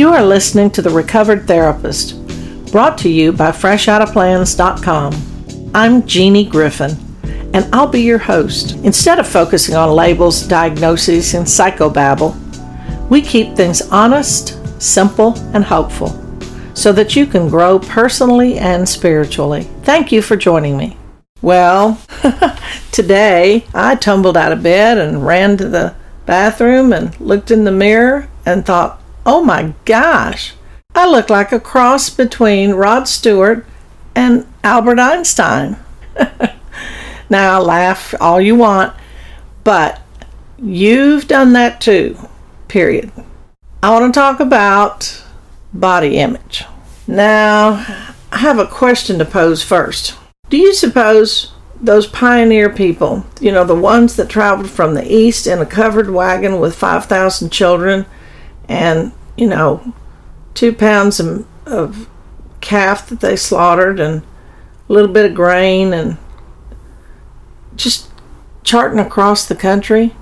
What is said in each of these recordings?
You are listening to The Recovered Therapist, brought to you by FreshOuttaPlans.com. I'm Jeannie Griffin, and I'll be your host. Instead of focusing on labels, diagnoses, and psychobabble, we keep things honest, simple, and hopeful so that you can grow personally and spiritually. Thank you for joining me. Well, today I tumbled out of bed and ran to the bathroom and looked in the mirror and thought, oh my gosh, I look like a cross between Rod Stewart and Albert Einstein. now, laugh all you want, but you've done that too, period. I want to talk about body image. Now, I have a question to pose first. Do you suppose those pioneer people, you know, the ones that traveled from the east in a covered wagon with 5,000 children and, you know, two pounds of, of calf that they slaughtered and a little bit of grain and just charting across the country?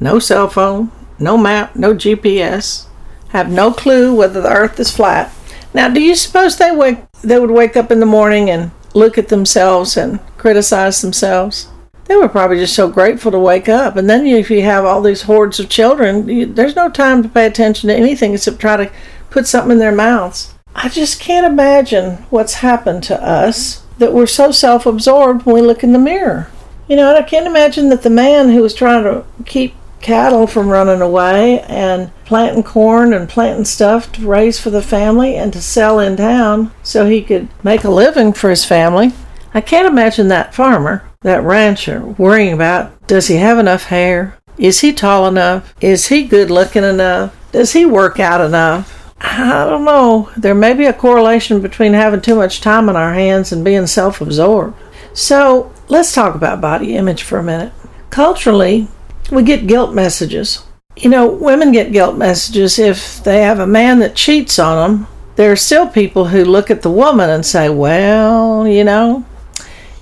No cell phone, no map, no GPS, have no clue whether the earth is flat. Now, do you suppose they wake they would wake up in the morning and look at themselves and criticize themselves? They were probably just so grateful to wake up. And then if you have all these hordes of children, you, there's no time to pay attention to anything except try to put something in their mouths. I just can't imagine what's happened to us that we're so self-absorbed when we look in the mirror. You know, and I can't imagine that the man who was trying to keep cattle from running away and planting corn and planting stuff to raise for the family and to sell in town so he could make a living for his family. I can't imagine that farmer, that rancher, worrying about does he have enough hair? Is he tall enough? Is he good looking enough? Does he work out enough? I don't know. There may be a correlation between having too much time on our hands and being self absorbed. So let's talk about body image for a minute. Culturally, we get guilt messages. You know, women get guilt messages if they have a man that cheats on them. There are still people who look at the woman and say, well, you know,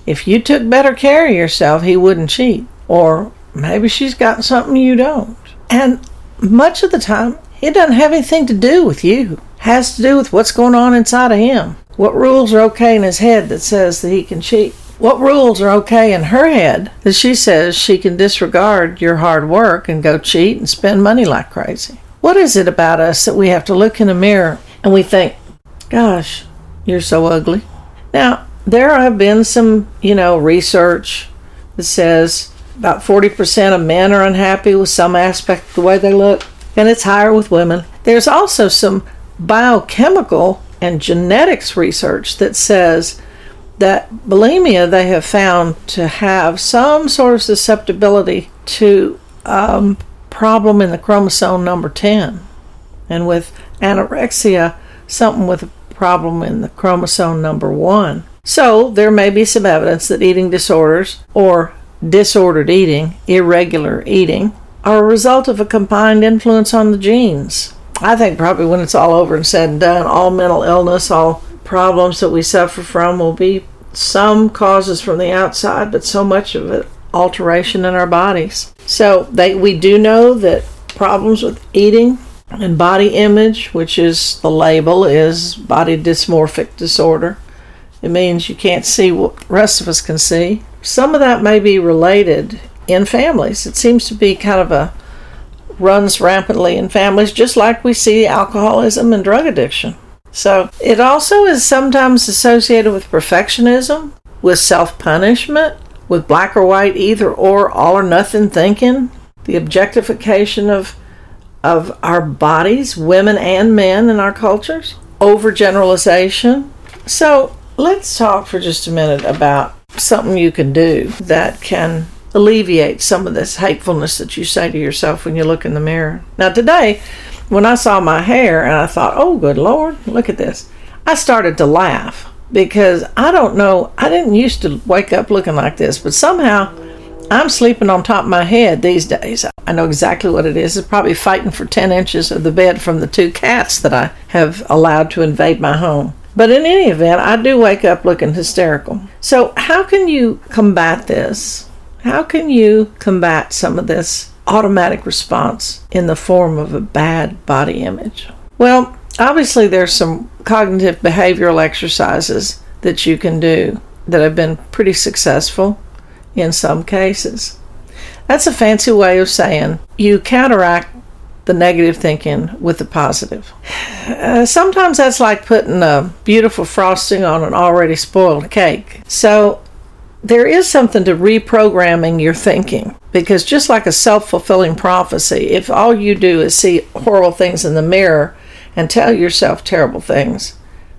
if you took better care of yourself, he wouldn't cheat. Or maybe she's got something you don't. And much of the time, it doesn't have anything to do with you. It has to do with what's going on inside of him. What rules are okay in his head that says that he can cheat? What rules are okay in her head that she says she can disregard your hard work and go cheat and spend money like crazy? What is it about us that we have to look in a mirror and we think, gosh, you're so ugly? Now, there have been some, you know, research that says about 40% of men are unhappy with some aspect of the way they look, and it's higher with women. There's also some biochemical and genetics research that says that bulimia they have found to have some sort of susceptibility to um, problem in the chromosome number 10 and with anorexia something with a problem in the chromosome number 1 so there may be some evidence that eating disorders or disordered eating irregular eating are a result of a combined influence on the genes i think probably when it's all over and said and done all mental illness all problems that we suffer from will be some causes from the outside, but so much of it alteration in our bodies. So they we do know that problems with eating and body image, which is the label, is body dysmorphic disorder. It means you can't see what the rest of us can see. Some of that may be related in families. It seems to be kind of a runs rampantly in families, just like we see alcoholism and drug addiction. So it also is sometimes associated with perfectionism, with self punishment, with black or white, either or, all or nothing thinking, the objectification of of our bodies, women and men in our cultures, overgeneralization. So let's talk for just a minute about something you can do that can alleviate some of this hatefulness that you say to yourself when you look in the mirror. Now today when I saw my hair and I thought, oh, good Lord, look at this, I started to laugh because I don't know, I didn't used to wake up looking like this, but somehow I'm sleeping on top of my head these days. I know exactly what it is. It's probably fighting for 10 inches of the bed from the two cats that I have allowed to invade my home. But in any event, I do wake up looking hysterical. So, how can you combat this? How can you combat some of this automatic response in the form of a bad body image? Well, obviously, there's some cognitive behavioral exercises that you can do that have been pretty successful in some cases. That's a fancy way of saying you counteract the negative thinking with the positive. Uh, sometimes that's like putting a beautiful frosting on an already spoiled cake. So there is something to reprogramming your thinking because just like a self-fulfilling prophecy, if all you do is see horrible things in the mirror and tell yourself terrible things,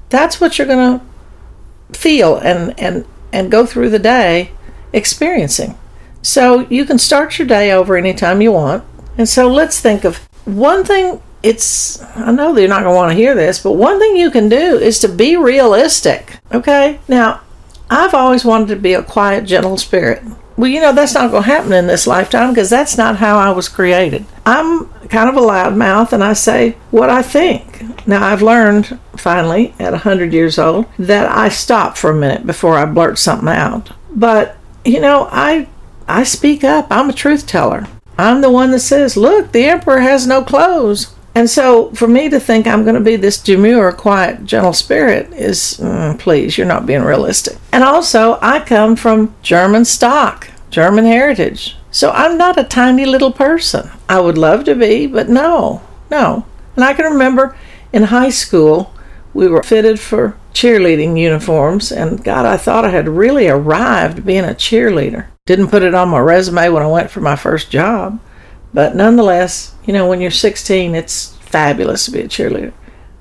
that's what you're going to feel and and and go through the day experiencing. So you can start your day over anytime you want. And so let's think of one thing it's I know they're not going to want to hear this, but one thing you can do is to be realistic. Okay? Now, I've always wanted to be a quiet, gentle spirit. Well, you know, that's not going to happen in this lifetime because that's not how I was created. I'm kind of a loudmouth and I say what I think. Now, I've learned finally at 100 years old that I stop for a minute before I blurt something out. But, you know, I I speak up. I'm a truth teller. I'm the one that says, look, the emperor has no clothes. And so for me to think I'm going to be this demure, quiet, gentle spirit is, mm, please, you're not being realistic. And also, I come from German stock, German heritage. So I'm not a tiny little person. I would love to be, but no, no. And I can remember in high school, we were fitted for cheerleading uniforms, and God, I thought I had really arrived being a cheerleader. Didn't put it on my resume when I went for my first job, but nonetheless, you know, when you're 16, it's fabulous to be a cheerleader.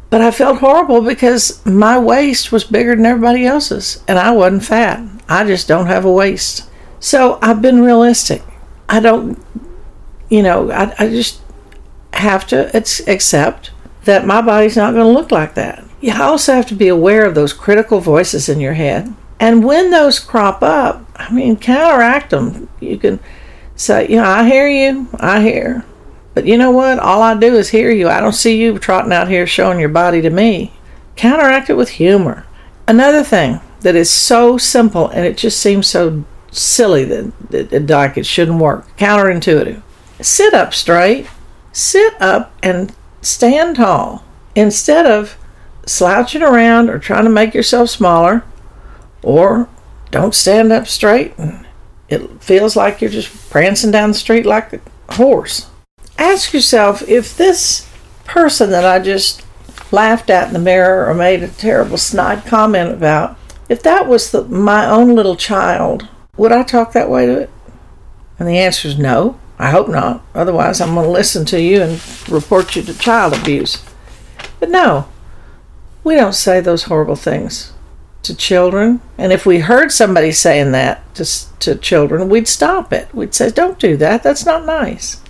But I felt horrible because my waist was bigger than everybody else's, and I wasn't fat. I just don't have a waist. So I've been realistic. I don't, you know, I, I just have to accept that my body's not going to look like that. You also have to be aware of those critical voices in your head and when those crop up, I mean, counteract them. You can say, you know, I hear you, I hear. But you know what? All I do is hear you. I don't see you trotting out here showing your body to me. Counteract it with humor. Another thing that is so simple and it just seems so silly that, that, that like it shouldn't work. Counterintuitive. Sit up straight. Sit up and stand tall. Instead of slouching around or trying to make yourself smaller, or don't stand up straight and it feels like you're just prancing down the street like a horse. Ask yourself if this person that I just laughed at in the mirror or made a terrible snide comment about, if that was the, my own little child, would I talk that way to it? And the answer is no. I hope not. Otherwise, I'm going to listen to you and report you to child abuse. But no, we don't say those horrible things to children. And if we heard somebody saying that to, to children, we'd stop it. We'd say, don't do that. That's not nice.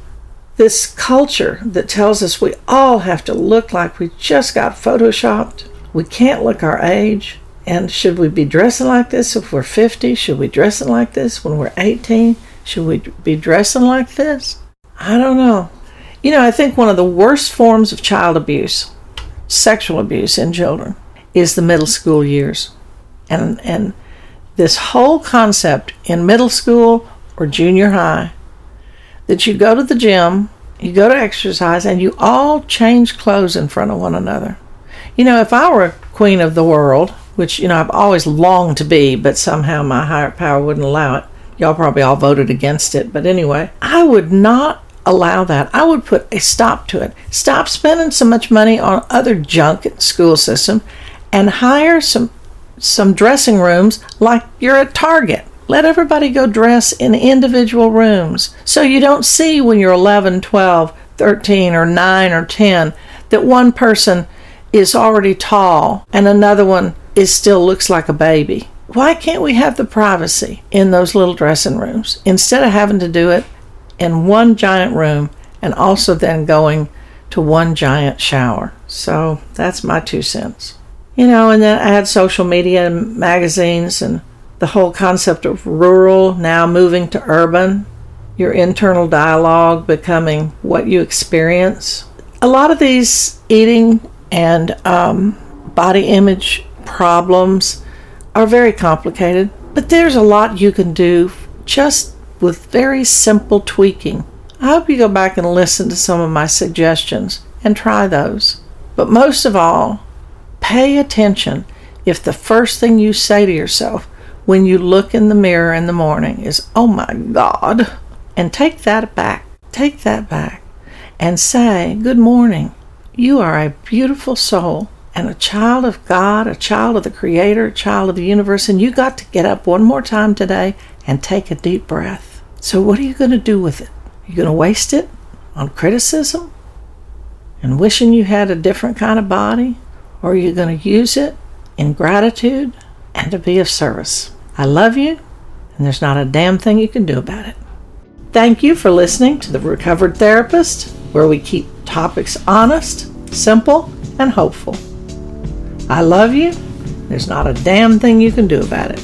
This culture that tells us we all have to look like we just got photoshopped, we can't look our age. And should we be dressing like this if we're 50? Should we dressing like this when we're 18? Should we be dressing like this? I don't know. You know, I think one of the worst forms of child abuse, sexual abuse in children, is the middle school years and and this whole concept in middle school or junior high that you go to the gym, you go to exercise, and you all change clothes in front of one another. You know, if I were a queen of the world, which, you know, I've always longed to be, but somehow my higher power wouldn't allow it, y'all probably all voted against it, but anyway, I would not allow that. I would put a stop to it. Stop spending so much money on other junk in the school system and hire some some dressing rooms like you're at Target. Let everybody go dress in individual rooms so you don't see when you're 11, 12, 13, or 9 or 10 that one person is already tall and another one is still looks like a baby. Why can't we have the privacy in those little dressing rooms instead of having to do it in one giant room and also then going to one giant shower? So that's my two cents you know, and then I had social media and magazines and the whole concept of rural now moving to urban, your internal dialogue becoming what you experience. A lot of these eating and um, body image problems are very complicated, but there's a lot you can do just with very simple tweaking I hope you go back and listen to some of my suggestions and try those. But most of all, pay attention if the first thing you say to yourself when you look in the mirror in the morning is, Oh my God, and take that back. Take that back and say, Good morning. You are a beautiful soul and a child of God, a child of the Creator, a child of the universe, and you got to get up one more time today and take a deep breath. So, what are you going to do with it? Are You going to waste it on criticism and wishing you had a different kind of body? Or are you going to use it in gratitude and to be of service? I love you, and there's not a damn thing you can do about it. Thank you for listening to The Recovered Therapist, where we keep topics honest, simple, and hopeful. I love you. There's not a damn thing you can do about it.